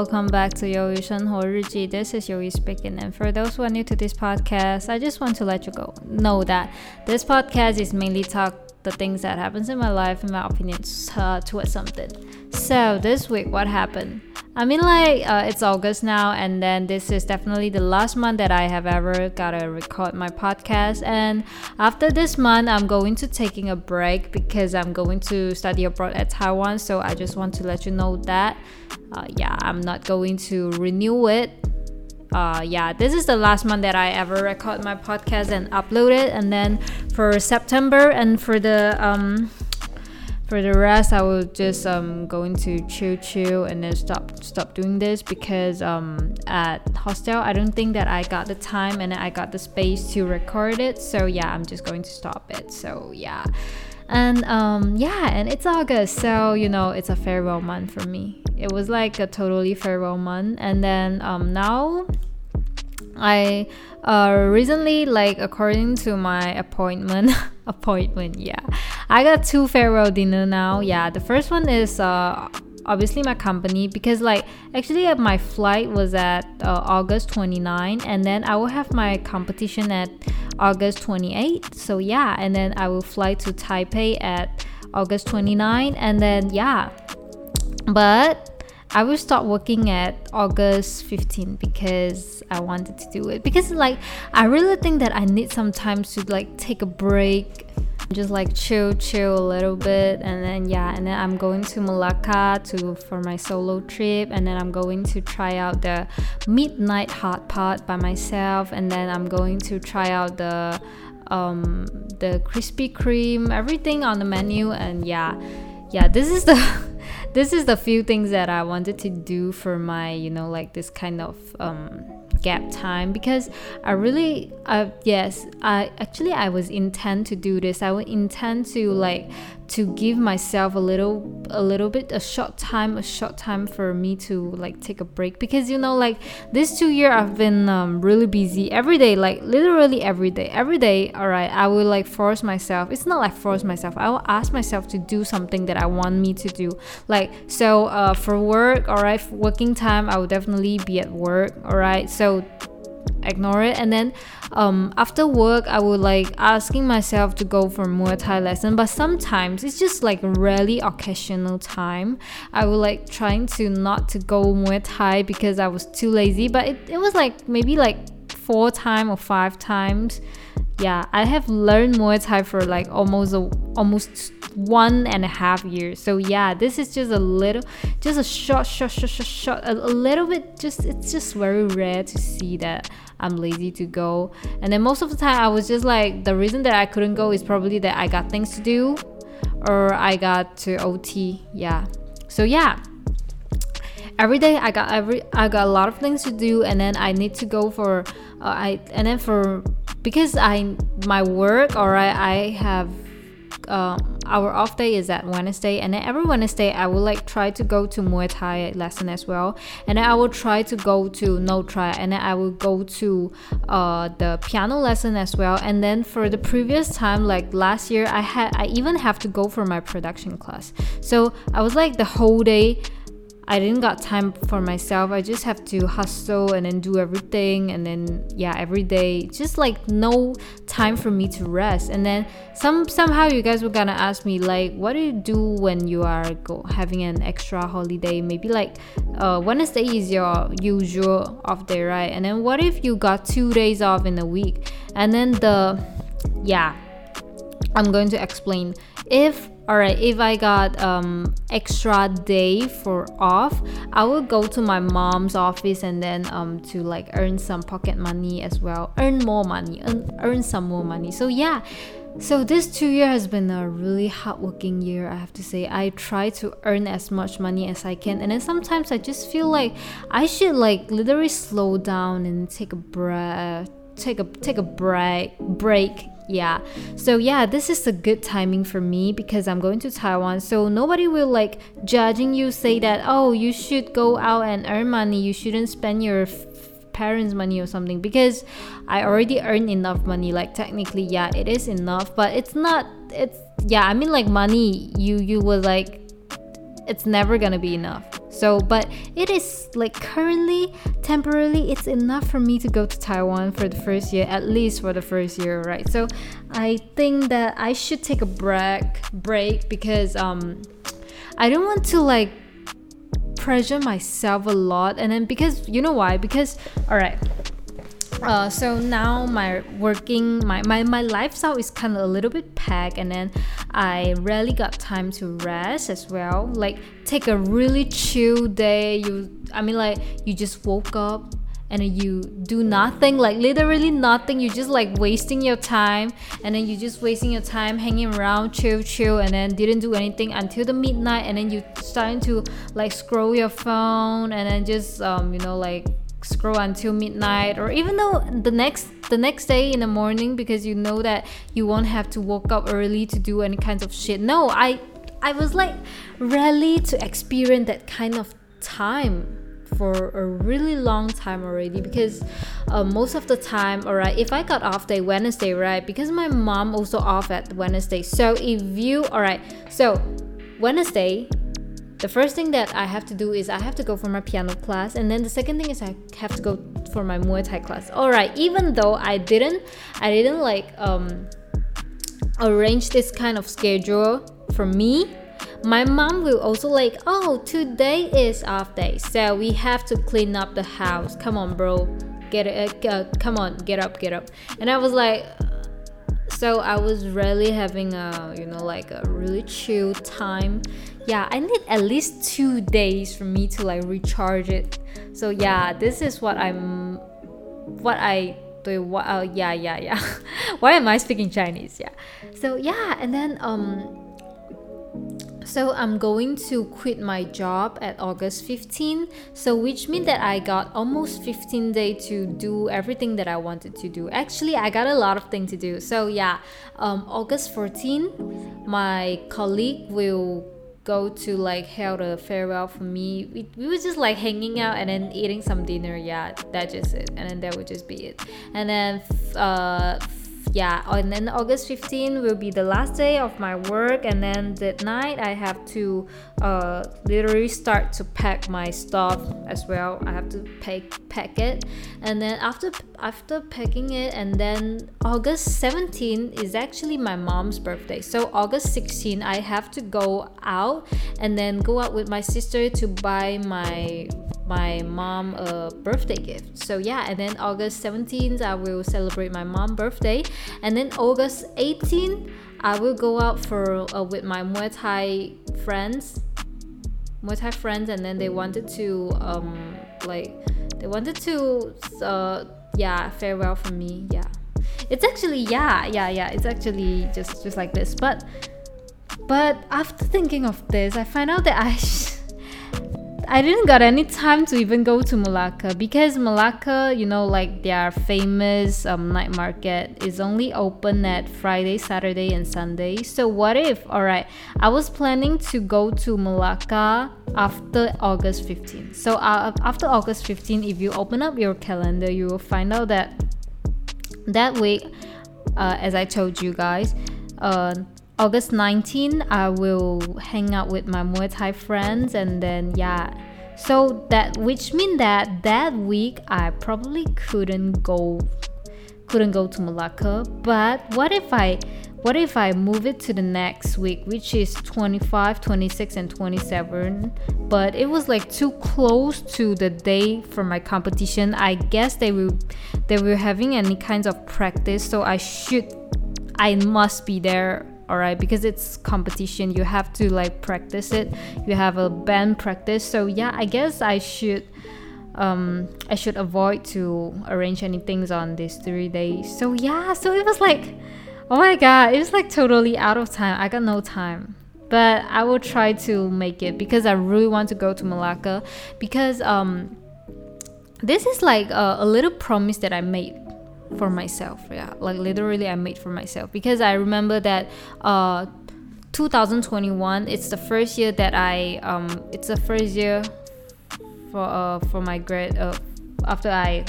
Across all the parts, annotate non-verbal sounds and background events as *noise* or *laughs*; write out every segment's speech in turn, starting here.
welcome back to 鱿鱼生活日记. This is Yoyi speaking, and for those who are new to this podcast, I just want to let you go know that this podcast is mainly talk the things that happens in my life and my opinions uh, towards something. So this week, what happened? I mean, like uh, it's August now, and then this is definitely the last month that I have ever gotta record my podcast. And after this month, I'm going to taking a break because I'm going to study abroad at Taiwan. So I just want to let you know that, uh, yeah, I'm not going to renew it. Uh, yeah, this is the last month that I ever record my podcast and upload it. And then for September and for the um, for the rest i will just um going to chill chill and then stop stop doing this because um at hostel i don't think that i got the time and i got the space to record it. So yeah i'm just going to stop it. So yeah. And um yeah and it's august so you know it's a farewell month for me. It was like a totally farewell month. And then um now I uh recently like according to my appointment *laughs* appointment yeah I got two farewell dinner now. Yeah the first one is uh obviously my company because like actually uh, my flight was at uh, August 29 and then I will have my competition at August 28 so yeah and then I will fly to Taipei at August 29 and then yeah. But I will start working at August 15 because I wanted to do it. Because like I really think that I need some time to like take a break, just like chill, chill a little bit, and then yeah, and then I'm going to Malacca to for my solo trip, and then I'm going to try out the midnight hot pot by myself, and then I'm going to try out the um the Krispy Kreme, everything on the menu, and yeah, yeah, this is the *laughs* this is the few things that I wanted to do for my, you know, like this kind of um, gap time because I really, uh, yes, I actually I was intent to do this. I would intend to like to give myself a little, a little bit, a short time, a short time for me to like take a break because you know, like this two year I've been um, really busy every day, like literally every day, every day. All right, I will like force myself. It's not like force myself. I will ask myself to do something that I want me to do, like so uh, for work all right working time i will definitely be at work all right so ignore it. And then um, after work i would like asking myself to go for muay thai lesson but sometimes it's just like really occasional time. I would like trying to not to go muay thai because i was too lazy but it, it was like maybe like four times or five times. Yeah i have learned muay thai for like almost a, almost one and a half years. So yeah this is just a little just a short short short short, short a, a little bit just it's just very rare to see that i'm lazy to go. And then most of the time i was just like the reason that i couldn't go is probably that i got things to do or i got to ot yeah. So yeah every day I got every I got a lot of things to do and then I need to go for uh, I and then for because I my work or I, I have um, our off day is at Wednesday, and then every Wednesday I will like try to go to Muay Thai lesson as well, and then I will try to go to no try, and then I will go to uh, the piano lesson as well, and then for the previous time like last year I had I even have to go for my production class, so I was like the whole day I didn't got time for myself. I just have to hustle and then do everything and then yeah, every day just like no time for me to rest. And then some somehow you guys were gonna ask me like, what do you do when you are go, having an extra holiday? Maybe like uh, Wednesday is your usual off day, right? And then what if you got two days off in a week? And then the yeah, I'm going to explain if all right if i got um extra day for off i will go to my mom's office and then um to like earn some pocket money as well. Earn more money earn, earn some more money. So yeah. So this two year has been a really hardworking year i have to say. I try to earn as much money as i can and then sometimes i just feel like i should like literally slow down and take a breath take a take a break break yeah. So yeah this is a good timing for me because i'm going to taiwan. So nobody will like judging you say that oh you should go out and earn money. You shouldn't spend your parents money or something because i already earn enough money. Like technically yeah it is enough but it's not it's yeah i mean like money you you will like it's never gonna be enough so but it is like currently temporarily it's enough for me to go to taiwan for the first year at least for the first year right? So i think that i should take a break break because um i don't want to like pressure myself a lot. And then because you know why? Because all right uh, so now my working my, my, my lifestyle is kind of a little bit packed and then i rarely got time to rest as well. Like take a really chill day. You i mean like you just woke up and then you do nothing. Like literally nothing. You just like wasting your time and then you just wasting your time hanging around chill chill and then didn't do anything until the midnight and then you starting to like scroll your phone and then just um you know like scroll until midnight or even though the next the next day in the morning because you know that you won't have to wake up early to do any kinds of shit. No i i was like ready to experience that kind of time for a really long time already because uh, most of the time all right if i got off day wednesday right because my mom also off at wednesday. So if you all right so wednesday the first thing that I have to do is I have to go for my piano class, and then the second thing is I have to go for my Muay Thai class. All right, even though I didn't, I didn't like um, arrange this kind of schedule for me. My mom will also like, oh, today is off day, so we have to clean up the house. Come on, bro, get it. Uh, come on, get up, get up. And I was like, so I was really having a you know like a really chill time. Yeah I need at least two days for me to like recharge it. So yeah this is what I'm what I do what uh, yeah yeah yeah. *laughs* Why am I speaking Chinese? Yeah. So yeah and then um so I'm going to quit my job at August 15 so which means that I got almost 15 days to do everything that I wanted to do. Actually I got a lot of things to do. So yeah um, August 14 my colleague will go to like held a farewell for me. We, we were just like hanging out and then eating some dinner. Yeah that just it. And then that would just be it. And then uh yeah. And then august 15 will be the last day of my work. And then that night i have to uh, literally start to pack my stuff as well. I have to pack pack it. And then after after packing it and then august 17 is actually my mom's birthday. So august 16 i have to go out and then go out with my sister to buy my my mom a birthday gift. So yeah, and then August 17th I will celebrate my mom birthday, and then August 18th I will go out for uh, with my Muay Thai friends, Muay Thai friends, and then they wanted to um like they wanted to uh yeah farewell from me yeah. It's actually yeah yeah yeah it's actually just just like this but but after thinking of this I find out that I *laughs* I didn't got any time to even go to Malacca because Malacca, you know, like their famous um, night market is only open at Friday, Saturday, and Sunday. So what if, all right, I was planning to go to Malacca after August 15. So uh, after August 15, if you open up your calendar, you will find out that that week, uh, as I told you guys, uh, August 19, I will hang out with my Muay Thai friends, and then yeah. So that which mean that that week I probably couldn't go, couldn't go to Malacca. But what if I, what if I move it to the next week, which is 25, 26, and 27? But it was like too close to the day for my competition. I guess they will, they were having any kinds of practice, so I should, I must be there all right? Because it's competition. You have to like practice it. You have a band practice. So yeah i guess i should um i should avoid to arrange any things on these three days. So yeah so it was like oh my god it was like totally out of time. I got no time. But i will try to make it because i really want to go to malacca because um this is like a, a little promise that i made for myself. Yeah, like literally I made for myself. Because I remember that uh 2021 it's the first year that I um it's the first year for uh for my grad uh after I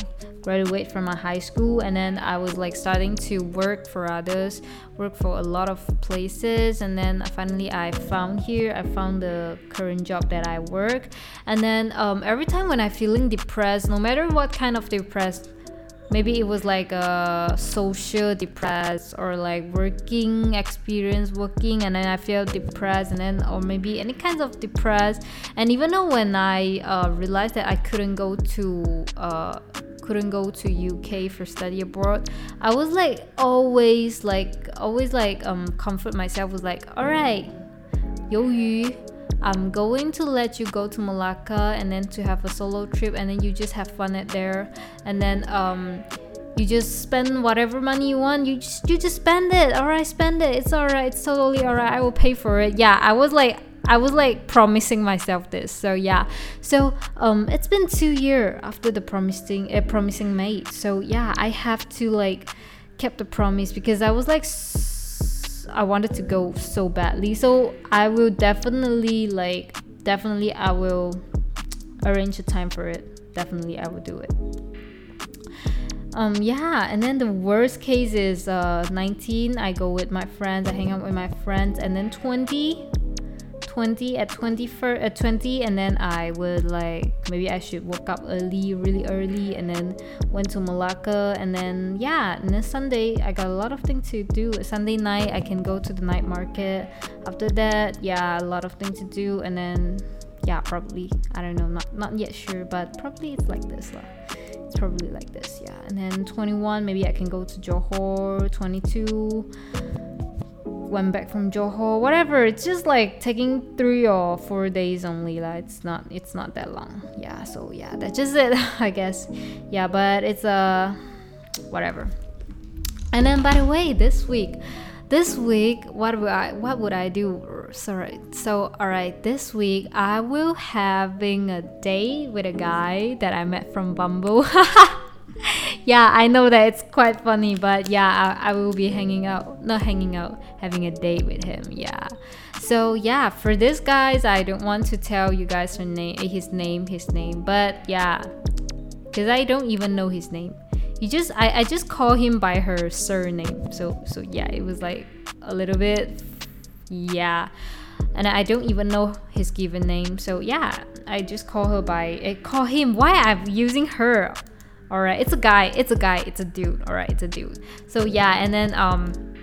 graduate from my high school. And then I was like starting to work for others work for a lot of places. And then finally I found here I found the current job that I work. And then um, every time when I feeling depressed no matter what kind of depressed maybe it was like a social depressed or like working experience working and then i feel depressed and then or maybe any kinds of depressed. And even though when i uh, realized that i couldn't go to uh, couldn't go to uk for study abroad i was like always like always like um comfort myself was like all right 鱿鱼 I'm going to let you go to Malacca and then to have a solo trip and then you just have fun at there. And then um you just spend whatever money you want. You just you just spend it. All right spend it. It's all right it's totally all right I will pay for it. Yeah I was like I was like promising myself this. So yeah. So um it's been 2 year after the promising uh, promising mate. So yeah I have to like kept the promise because I was like I wanted to go so badly. So I will definitely like definitely I will arrange a time for it. Definitely I will do it. Um yeah, and then the worst case is uh 19 I go with my friends, I hang out with my friends and then 20 20 at 21st at 20 and then I would like maybe I should wake up early really early and then went to Malacca and then yeah and then Sunday I got a lot of things to do. Sunday night I can go to the night market. After that yeah a lot of things to do and then yeah probably I don't know not not yet sure but probably it's like this lah. It's probably like this yeah. And then 21 maybe I can go to Johor 22 went back from Johor, whatever. It's just like taking three or four days only. Like it's not it's not that long. Yeah, so yeah, that's just it, *laughs* I guess. Yeah, but it's uh whatever. And then by the way, this week this week what would I what would I do? Sorry. So alright, this week I will having a date with a guy that I met from Bumble. *laughs* *laughs* yeah, I know that it's quite funny, but yeah, I, I will be hanging out, not hanging out, having a date with him. Yeah. So yeah, for this guys, I don't want to tell you guys her name, his name, his name, but yeah, because I don't even know his name. You just, I, I just call him by her surname. So, so yeah, it was like a little bit, yeah and I don't even know his given name. So yeah, I just call her by I call him. Why I'm using her? All right it's a guy it's a guy it's a dude. All right it's a dude. So yeah and then um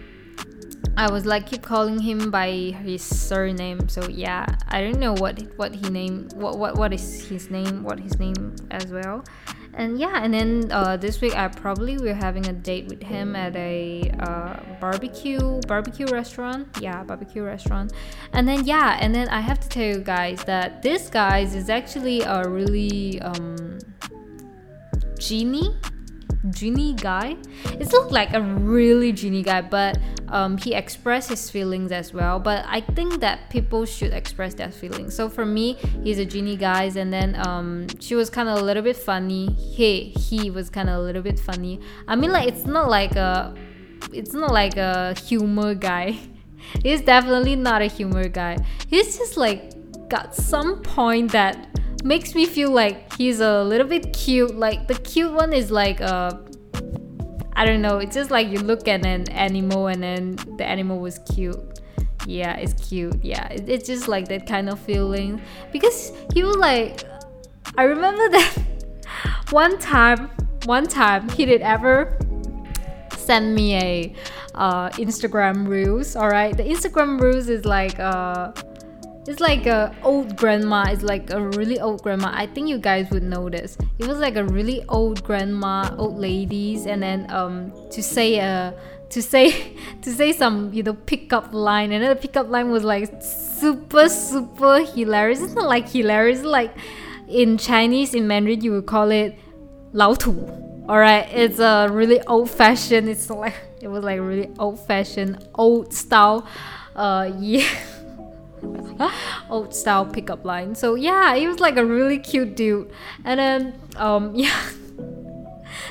I was like keep calling him by his surname. So yeah I don't know what what he name what what what is his name what his name as well. And yeah and then uh, this week I probably we're having a date with him at a uh, barbecue barbecue restaurant. Yeah barbecue restaurant. And then yeah and then I have to tell you guys that this guys is actually a really um genie genie guy. It looked like a really genie guy but um, he expressed his feelings as well. But i think that people should express their feelings. So for me he's a genie guy and then um, she was kind of a little bit funny. He he was kind of a little bit funny. I mean like it's not like a it's not like a humor guy. *laughs* He's definitely not a humor guy. He's just like got some point that makes me feel like he's a little bit cute. Like the cute one is like uh I don't know, it's just like you look at an animal and then the animal was cute. Yeah, it's cute. Yeah, it, it's just like that kind of feeling. Because he was like I remember *laughs* that one time one time he did ever send me a uh, Instagram reels. All right, the Instagram reels is like uh, it's like a old grandma. It's like a really old grandma. I think you guys would know this. It was like a really old grandma, old ladies, and then um to say a to say *laughs* to say some you know pickup line, and then the pickup line was like super super hilarious. It's not like hilarious. like in Chinese in Mandarin you would call it 老土. Alright, it's a really old fashioned. It's like it was like really old fashioned, old style. Uh, *laughs* yeah. Old style pickup line. So yeah, he was like a really cute dude. And then um *laughs* yeah.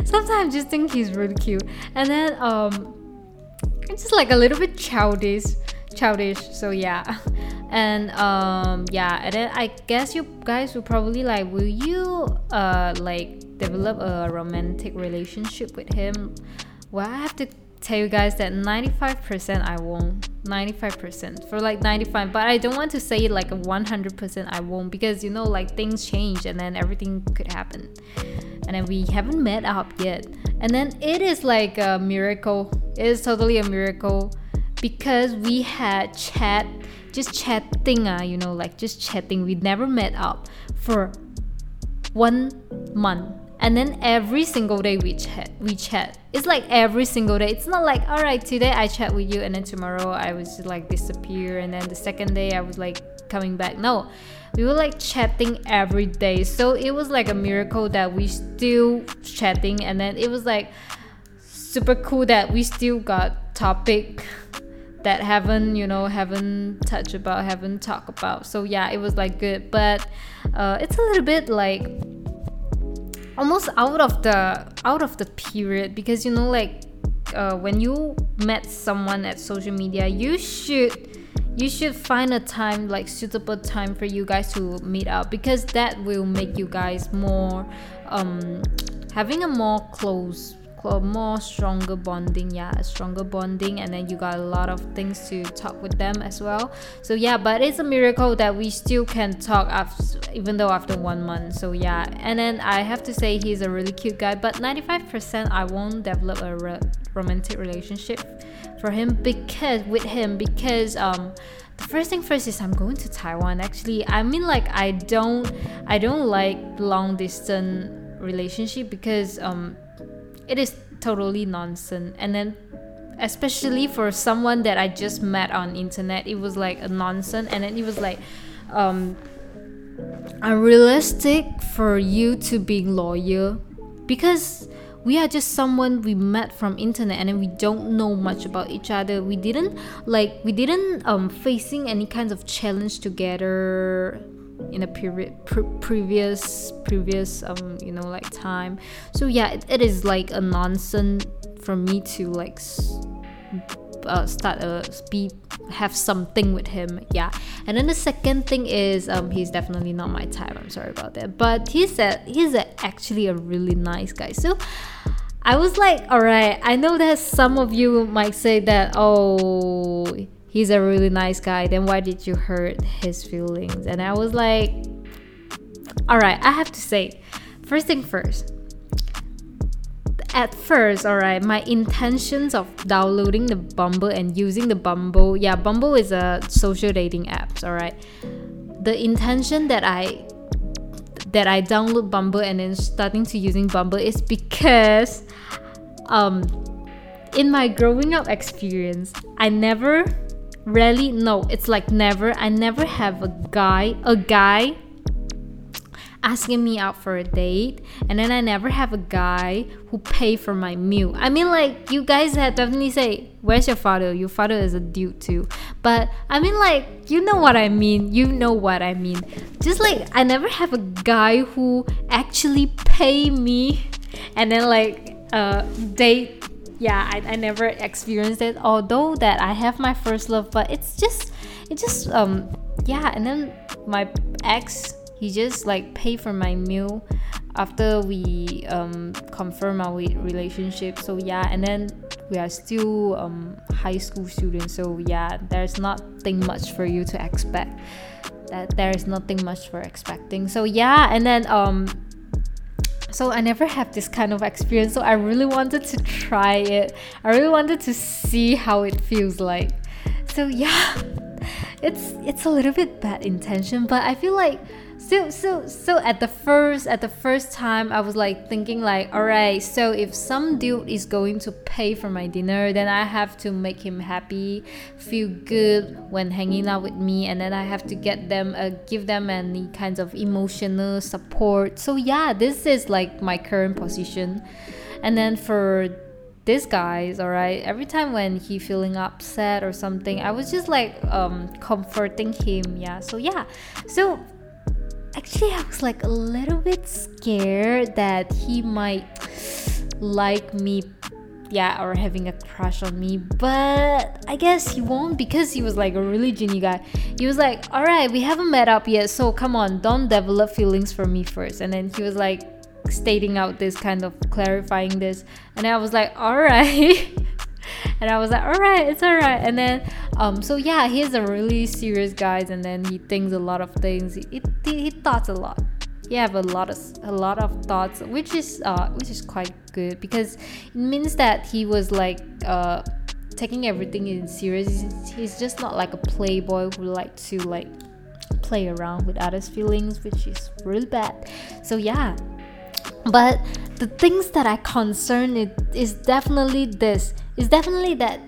sometimes I just think he's really cute. And then um it's just like a little bit childish childish so yeah *laughs* and um yeah and then i guess you guys will probably like will you uh like develop a romantic relationship with him well i have to tell you guys that 95% I won't. 95% for like 95, but I don't want to say like a 100% I won't because you know, like things change and then everything could happen. And then we haven't met up yet. And then it is like a miracle. It is totally a miracle because we had chat, just chatting, uh, you know, like just chatting. We never met up for one month and then every single day we chat we chat. It's like every single day. It's not like all right today i chat with you and then tomorrow i was like disappear and then the second day i was like coming back. No. We were like chatting every day. So it was like a miracle that we still chatting and then it was like super cool that we still got topic that haven't you know haven't touched about haven't talked about. So yeah it was like good. But uh, it's a little bit like almost out of the out of the period because you know like uh, when you met someone at social media you should you should find a time like suitable time for you guys to meet up because that will make you guys more um having a more close more stronger bonding yeah stronger bonding and then you got a lot of things to talk with them as well. So yeah but it's a miracle that we still can talk after even though after one month so yeah. And then i have to say he's a really cute guy but 95% i won't develop a re- romantic relationship for him because with him because um the first thing first is i'm going to taiwan actually. I mean like i don't i don't like long distance relationship because um it is totally nonsense. And then especially for someone that i just met on internet it was like a nonsense. And then it was like um unrealistic for you to be lawyer because we are just someone we met from internet and we don't know much about each other. We didn't like we didn't um facing any kinds of challenge together in a period pre- previous previous um you know like time. So yeah it, it is like a nonsense for me to like uh, start a speed have something with him yeah. And then the second thing is um he's definitely not my type. I'm sorry about that. But he's a he's a, actually a really nice guy. So i was like all right i know that some of you might say that oh he's a really nice guy. Then why did you hurt his feelings? And i was like all right i have to say first thing first. At first all right my intentions of downloading the bumble and using the bumble yeah bumble is a social dating apps all right. The intention that i that i download bumble and then starting to using bumble is because um in my growing up experience i never Rarely, no, it's like never. I never have a guy, a guy asking me out for a date and then I never have a guy who pay for my meal. I mean like you guys have definitely say, Where's your father? Your father is a dude too. But I mean like you know what I mean. You know what I mean. Just like I never have a guy who actually pay me and then like uh date yeah I, I never experienced it although that i have my first love but it's just it just um yeah and then my ex he just like pay for my meal after we um confirm our relationship so yeah and then we are still um high school students so yeah there's nothing much for you to expect. That there is nothing much for expecting so yeah and then um so I never have this kind of experience. So I really wanted to try it. I really wanted to see how it feels like. So yeah, *laughs* it's it's a little bit bad intention, but I feel like so so so at the first at the first time i was like thinking like all right so if some dude is going to pay for my dinner then i have to make him happy feel good when hanging out with me and then i have to get them uh, give them any kinds of emotional support. So yeah this is like my current position. And then for this guy's all right every time when he feeling upset or something i was just like um comforting him yeah. So yeah. So actually I was like a little bit scared that he might like me yeah or having a crush on me. But i guess he won't because he was like a really genie guy. He was like all right we haven't met up yet so come on don't develop feelings for me first. And then he was like stating out this kind of clarifying this. And i was like all right *laughs* and I was like, all right, it's all right. And then, um, so yeah, he's a really serious guy, and then he thinks a lot of things. He, he, he thoughts a lot. He have a lot of a lot of thoughts, which is uh, which is quite good because it means that he was like uh, taking everything in serious. He's, just not like a playboy who like to like play around with others' feelings, which is really bad. So yeah, but the things that I concern it is definitely this is definitely that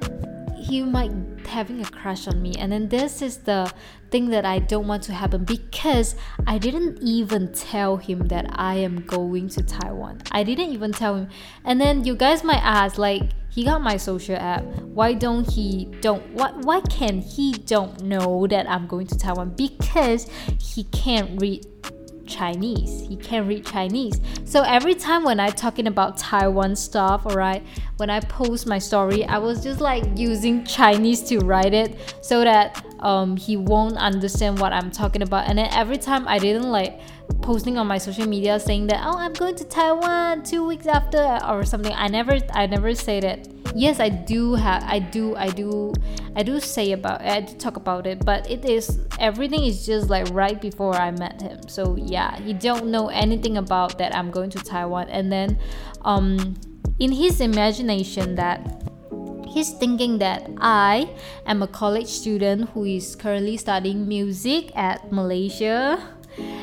he might having a crush on me and then this is the thing that I don't want to happen because I didn't even tell him that I am going to Taiwan. I didn't even tell him. And then you guys might ask like he got my social app. Why don't he don't why why can he don't know that I'm going to Taiwan? Because he can't read Chinese. He can't read Chinese. So every time when I talking about Taiwan stuff, alright, when I post my story, I was just like using Chinese to write it so that um, he won't understand what I'm talking about. And then every time I didn't like posting on my social media saying that oh I'm going to Taiwan two weeks after or something. I never I never say that. Yes, I do have I do I do I do say about I do talk about it, but it is everything is just like right before I met him. So yeah, he don't know anything about that I'm going to Taiwan and then um in his imagination that he's thinking that I am a college student who is currently studying music at Malaysia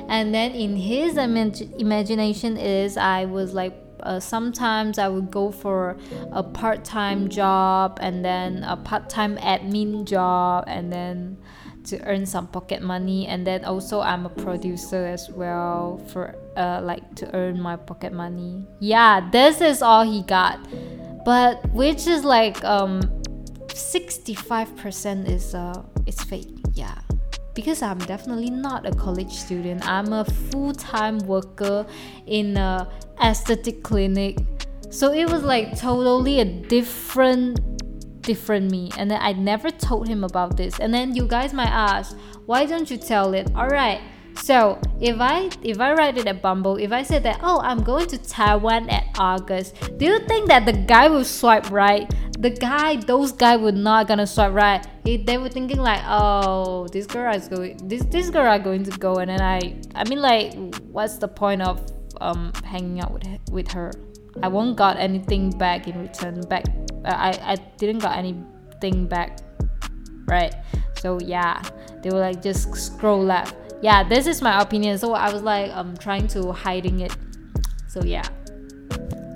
and then in his imag- imagination is I was like uh, sometimes I would go for a part-time job and then a part-time admin job and then to earn some pocket money. And then also I'm a producer as well for uh, like to earn my pocket money. Yeah this is all he got. But which is like um 65% is uh is fake. Yeah because I'm definitely not a college student. I'm a full-time worker in a aesthetic clinic. So it was like totally a different different me. And then I never told him about this. And then you guys might ask, why don't you tell it? Alright. So if I if I write it at Bumble, if I said that oh I'm going to Taiwan at August, do you think that the guy will swipe right? The guy, those guy were not gonna swipe right. He, they were thinking like, oh, this girl is going, this this girl are going to go, and then I, I mean like, what's the point of um hanging out with with her? I won't got anything back in return. Back, uh, I I didn't got anything back, right? So yeah, they were like just scroll left yeah this is my opinion so i was like i'm um, trying to hiding it so yeah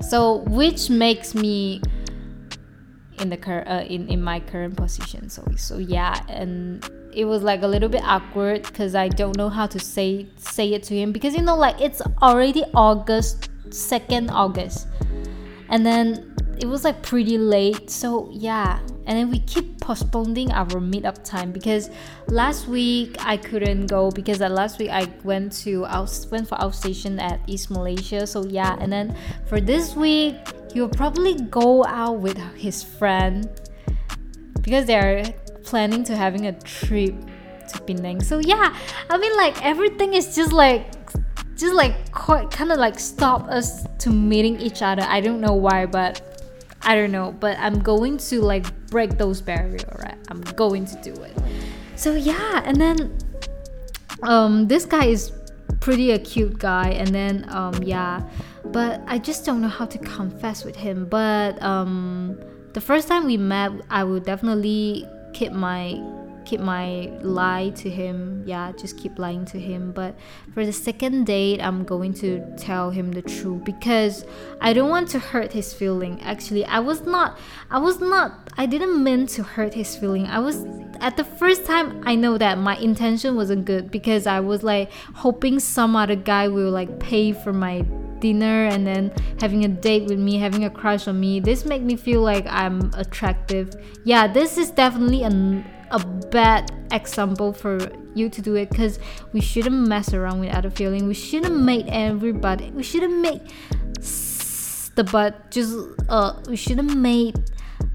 so which makes me in the current uh, in in my current position so so yeah and it was like a little bit awkward because i don't know how to say say it to him because you know like it's already august 2nd august and then it was like pretty late so yeah and then we keep postponing our meetup time because last week I couldn't go because last week I went to out went for outstation at East Malaysia so yeah and then for this week he will probably go out with his friend because they're planning to having a trip to Penang so yeah I mean like everything is just like just like kind of like stop us to meeting each other I don't know why but I don't know, but I'm going to like break those barriers, right? I'm going to do it. So yeah, and then um this guy is pretty a cute guy and then um yeah, but I just don't know how to confess with him. But um the first time we met, I would definitely keep my keep my lie to him. Yeah just keep lying to him. But for the second date i'm going to tell him the truth because i don't want to hurt his feeling. Actually i was not i was not i didn't mean to hurt his feeling. I was at the first time i know that my intention wasn't good because i was like hoping some other guy will like pay for my dinner and then having a date with me having a crush on me this make me feel like i'm attractive. Yeah this is definitely an a bad example for you to do it because we shouldn't mess around with other feeling. We shouldn't make everybody we shouldn't make the but just uh we shouldn't make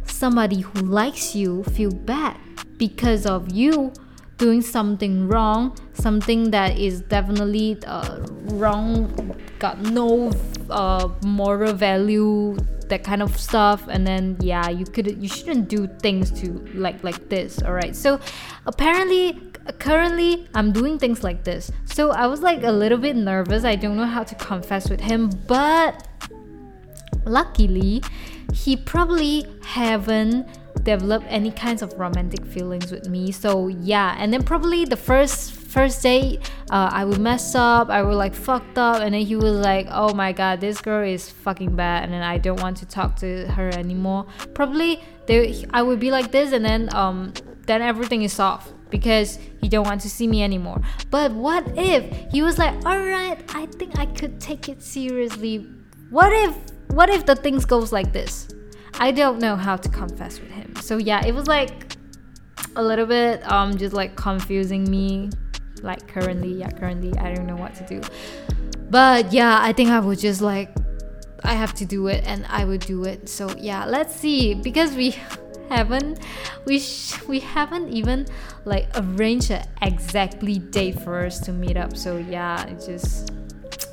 somebody who likes you feel bad because of you doing something wrong something that is definitely uh, wrong got no uh, moral value that kind of stuff and then yeah you could you shouldn't do things to like like this all right so apparently currently i'm doing things like this. So i was like a little bit nervous. I don't know how to confess with him but luckily he probably haven't developed any kinds of romantic feelings with me. So yeah and then probably the first first date uh, i would mess up i would like fucked up and then he was like oh my god this girl is fucking bad and then i don't want to talk to her anymore. Probably they i would be like this and then um then everything is off because he don't want to see me anymore. But what if he was like all right i think i could take it seriously. What if what if the things goes like this i don't know how to confess with him. So yeah it was like a little bit um just like confusing me like currently. Yeah currently i don't know what to do. But yeah i think i would just like i have to do it and i would do it. So yeah let's see. Because we *laughs* haven't we sh- we haven't even like arranged an exactly date for us to meet up. So yeah it's just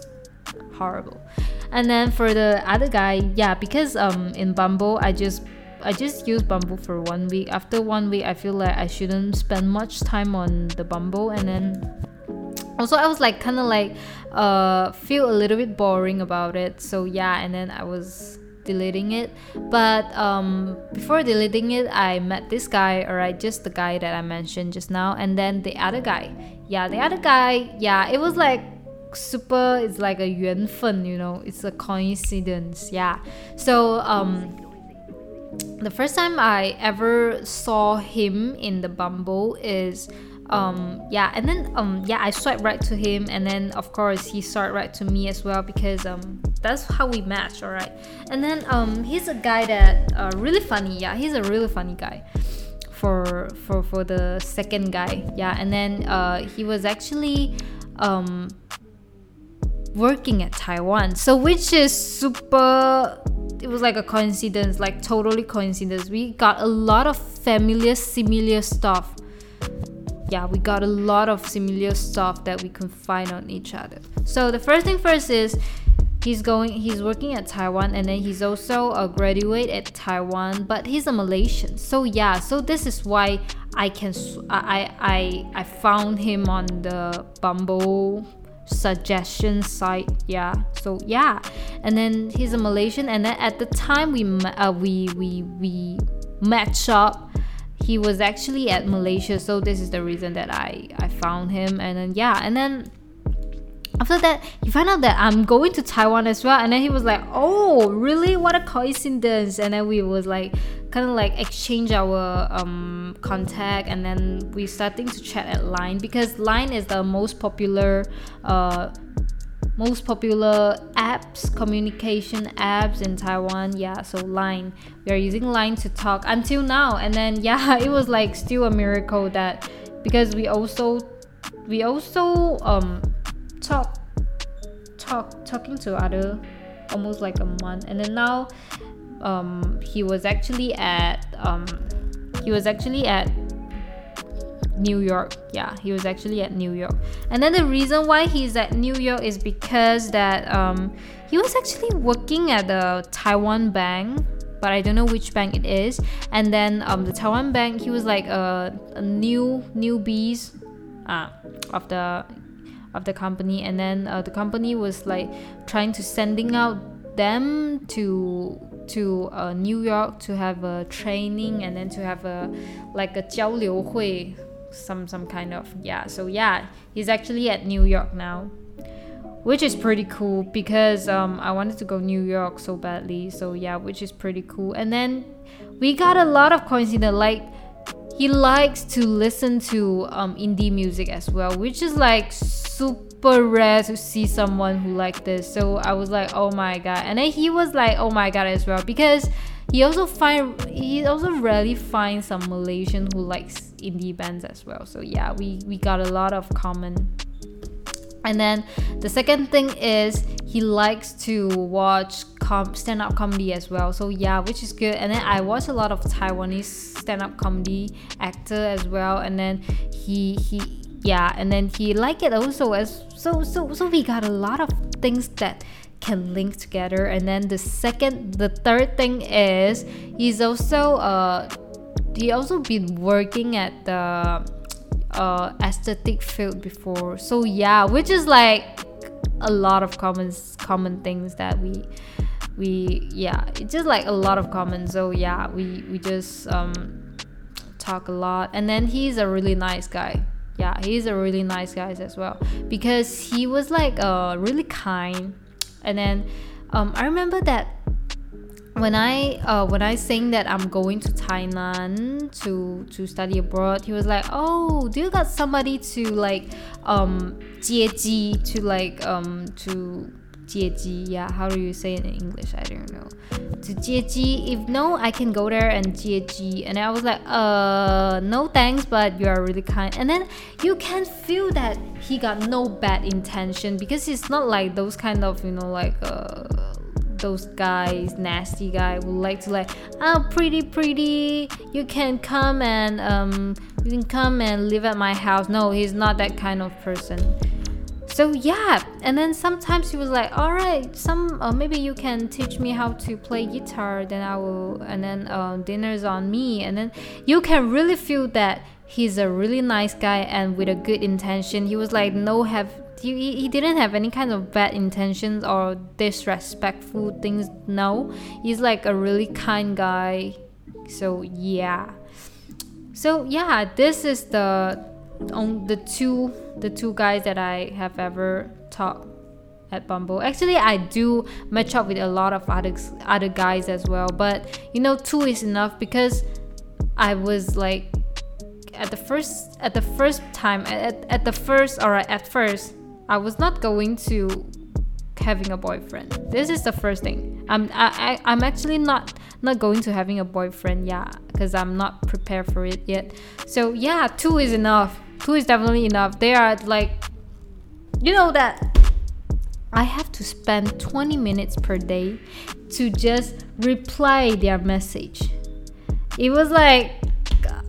*tsk* horrible and then for the other guy yeah because um in bumble i just I just use Bumble for one week. After one week, I feel like I shouldn't spend much time on the Bumble, and then also I was like kind of like uh feel a little bit boring about it. So yeah, and then I was deleting it. But um before deleting it, I met this guy, alright, just the guy that I mentioned just now, and then the other guy. Yeah, the other guy. Yeah, it was like super it's like a 缘分 you know it's a coincidence yeah. So um the first time i ever saw him in the bumble is um yeah and then um yeah i swiped right to him and then of course he swiped right to me as well because um that's how we match all right and then um he's a guy that uh, really funny yeah he's a really funny guy for for for the second guy yeah. And then uh he was actually um working at Taiwan. So which is super it was like a coincidence, like totally coincidence. We got a lot of familiar similar stuff. Yeah, we got a lot of similar stuff that we can find on each other. So the first thing first is he's going he's working at Taiwan and then he's also a graduate at Taiwan, but he's a Malaysian. So yeah, so this is why I can I I I found him on the Bumble suggestion site yeah. So yeah. And then he's a malaysian and then at the time we uh, we we we match up he was actually at malaysia. So this is the reason that i i found him and then yeah. And then after that he found out that i'm going to taiwan as well. And then he was like oh really? What a coincidence. And then we was like kind of like exchange our um, contact and then we starting to chat at line because line is the most popular uh, most popular apps communication apps in taiwan. Yeah so line we are using line to talk until now. And then *laughs* yeah it was like still a miracle that because we also we also um talk talk talking to other almost like a month. And then now um, he was actually at um, he was actually at New York. Yeah, he was actually at New York. And then the reason why he's at New York is because that um, he was actually working at the Taiwan bank, but I don't know which bank it is. And then um, the Taiwan bank, he was like a, a new newbies uh, of the of the company, and then uh, the company was like trying to sending out them to to uh, New York to have a training and then to have a like a 交流会 some some kind of yeah so yeah he's actually at New York now which is pretty cool because um, I wanted to go New York so badly so yeah which is pretty cool and then we got a lot of coincidence like he likes to listen to um, indie music as well which is like super super rare to see someone who like this. So I was like, oh my god. And then he was like, oh my god as well because he also find he also rarely finds some Malaysian who likes indie bands as well. So yeah, we we got a lot of common and then the second thing is he likes to watch com- stand-up comedy as well so yeah which is good and then i watch a lot of taiwanese stand-up comedy actor as well and then he he yeah and then he like it also as so so so we got a lot of things that can link together. And then the second the third thing is he's also uh he also been working at the uh aesthetic field before. So yeah which is like a lot of common common things that we we yeah it's just like a lot of common. So yeah we we just um talk a lot. And then he's a really nice guy yeah he's a really nice guy as well. Because he was like uh really kind. And then um i remember that when I uh, when I saying that I'm going to Thailand to to study abroad, he was like, "Oh, do you got somebody to like um to like um to jieji yeah how do you say it in english? I don't know. to jieji if no i can go there and jieji and i was like uh no thanks but you are really kind. And then you can feel that he got no bad intention because it's not like those kind of you know like uh those guys nasty guy would like to like oh pretty pretty you can come and um you can come and live at my house. No he's not that kind of person. So yeah, and then sometimes he was like, all right, some uh, maybe you can teach me how to play guitar. Then I will, and then uh, dinner's on me, and then you can really feel that he's a really nice guy and with a good intention. He was like, no have he, he didn't have any kind of bad intentions or disrespectful things no he's like a really kind guy so yeah so yeah this is the on the two the two guys that i have ever talked at Bumble. Actually, I do match up with a lot of other other guys as well, but you know, two is enough because I was like at the first at the first time at, at the first or at first I was not going to having a boyfriend. This is the first thing. I'm I, I I'm actually not not going to having a boyfriend. Yeah, because I'm not prepared for it yet. So yeah, two is enough. Two is definitely enough. They are like, you know that I have to spend 20 minutes per day to just reply their message. It was like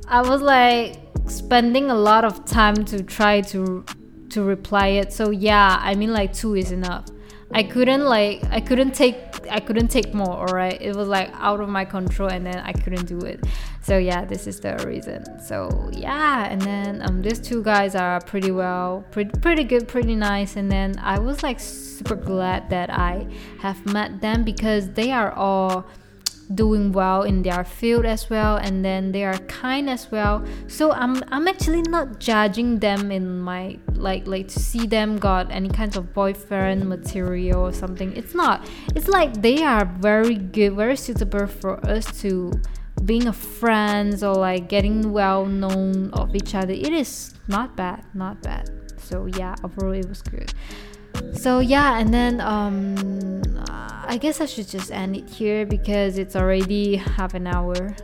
I was like spending a lot of time to try to to reply it. So yeah, I mean like two is enough. I couldn't like I couldn't take I couldn't take more, alright? It was like out of my control and then I couldn't do it. So yeah, this is the reason. So yeah, and then um these two guys are pretty well, pretty pretty good, pretty nice and then I was like super glad that I have met them because they are all doing well in their field as well and then they are kind as well. So i'm i'm actually not judging them in my like like to see them got any kinds of boyfriend material or something. It's not. It's like they are very good very suitable for us to being a friends or like getting well known of each other it is not bad not bad. So yeah overall it was good. So yeah and then um i guess i should just end it here because it's already half an hour.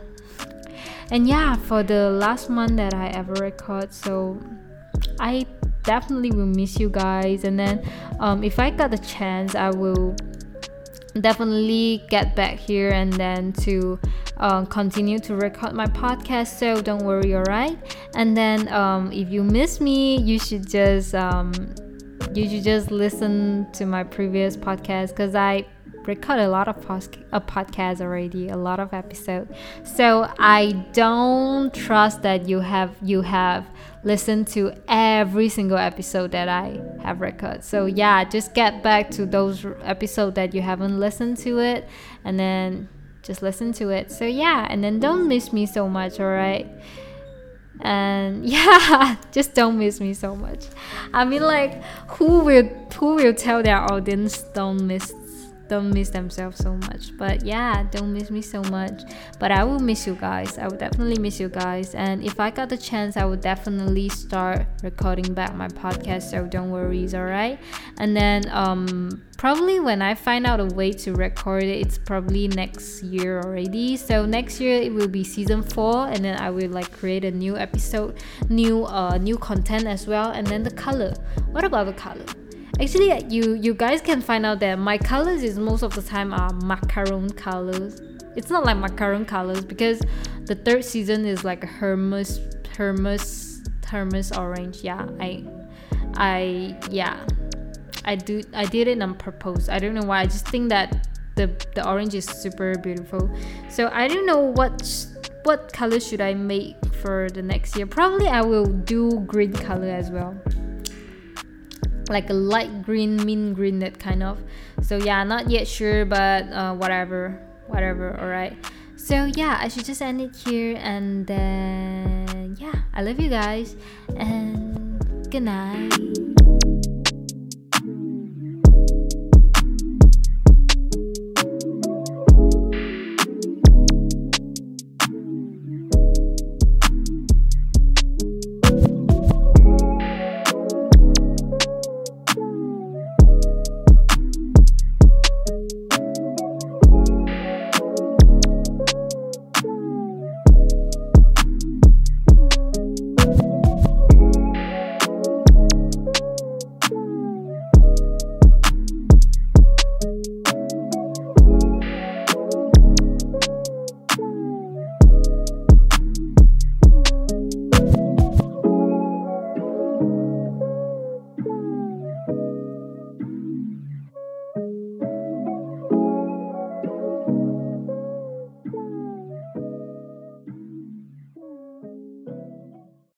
And yeah for the last one that i ever record so i definitely will miss you guys. And then um, if i got the chance i will definitely get back here and then to uh, continue to record my podcast so don't worry alright? And then um, if you miss me you should just um, you should just listen to my previous podcast because I record a lot of pos- a podcast already, a lot of episodes. So I don't trust that you have you have listened to every single episode that I have recorded. So yeah, just get back to those episodes that you haven't listened to it, and then just listen to it. So yeah, and then don't miss me so much. All right and *laughs* yeah just don't miss me so much i mean like who will who will tell their audience don't miss don't miss themselves so much. But yeah, don't miss me so much. But I will miss you guys. I will definitely miss you guys. And if I got the chance, I will definitely start recording back my podcast. So don't worry, it's alright. And then um probably when I find out a way to record it, it's probably next year already. So next year it will be season four, and then I will like create a new episode, new uh new content as well. And then the color. What about the color? Actually you you guys can find out that my colors is most of the time uh, are macaron colors. It's not like macaron colors because the third season is like hermes hermes hermes orange. Yeah i i yeah. I do i did it on purpose. I don't know why. I just think that the the orange is super beautiful. So i don't know what what color should i make for the next year. Probably i will do green color as well like a light green mint green that kind of. So yeah not yet sure but uh, whatever whatever all right so yeah i should just end it here and then yeah i love you guys and good night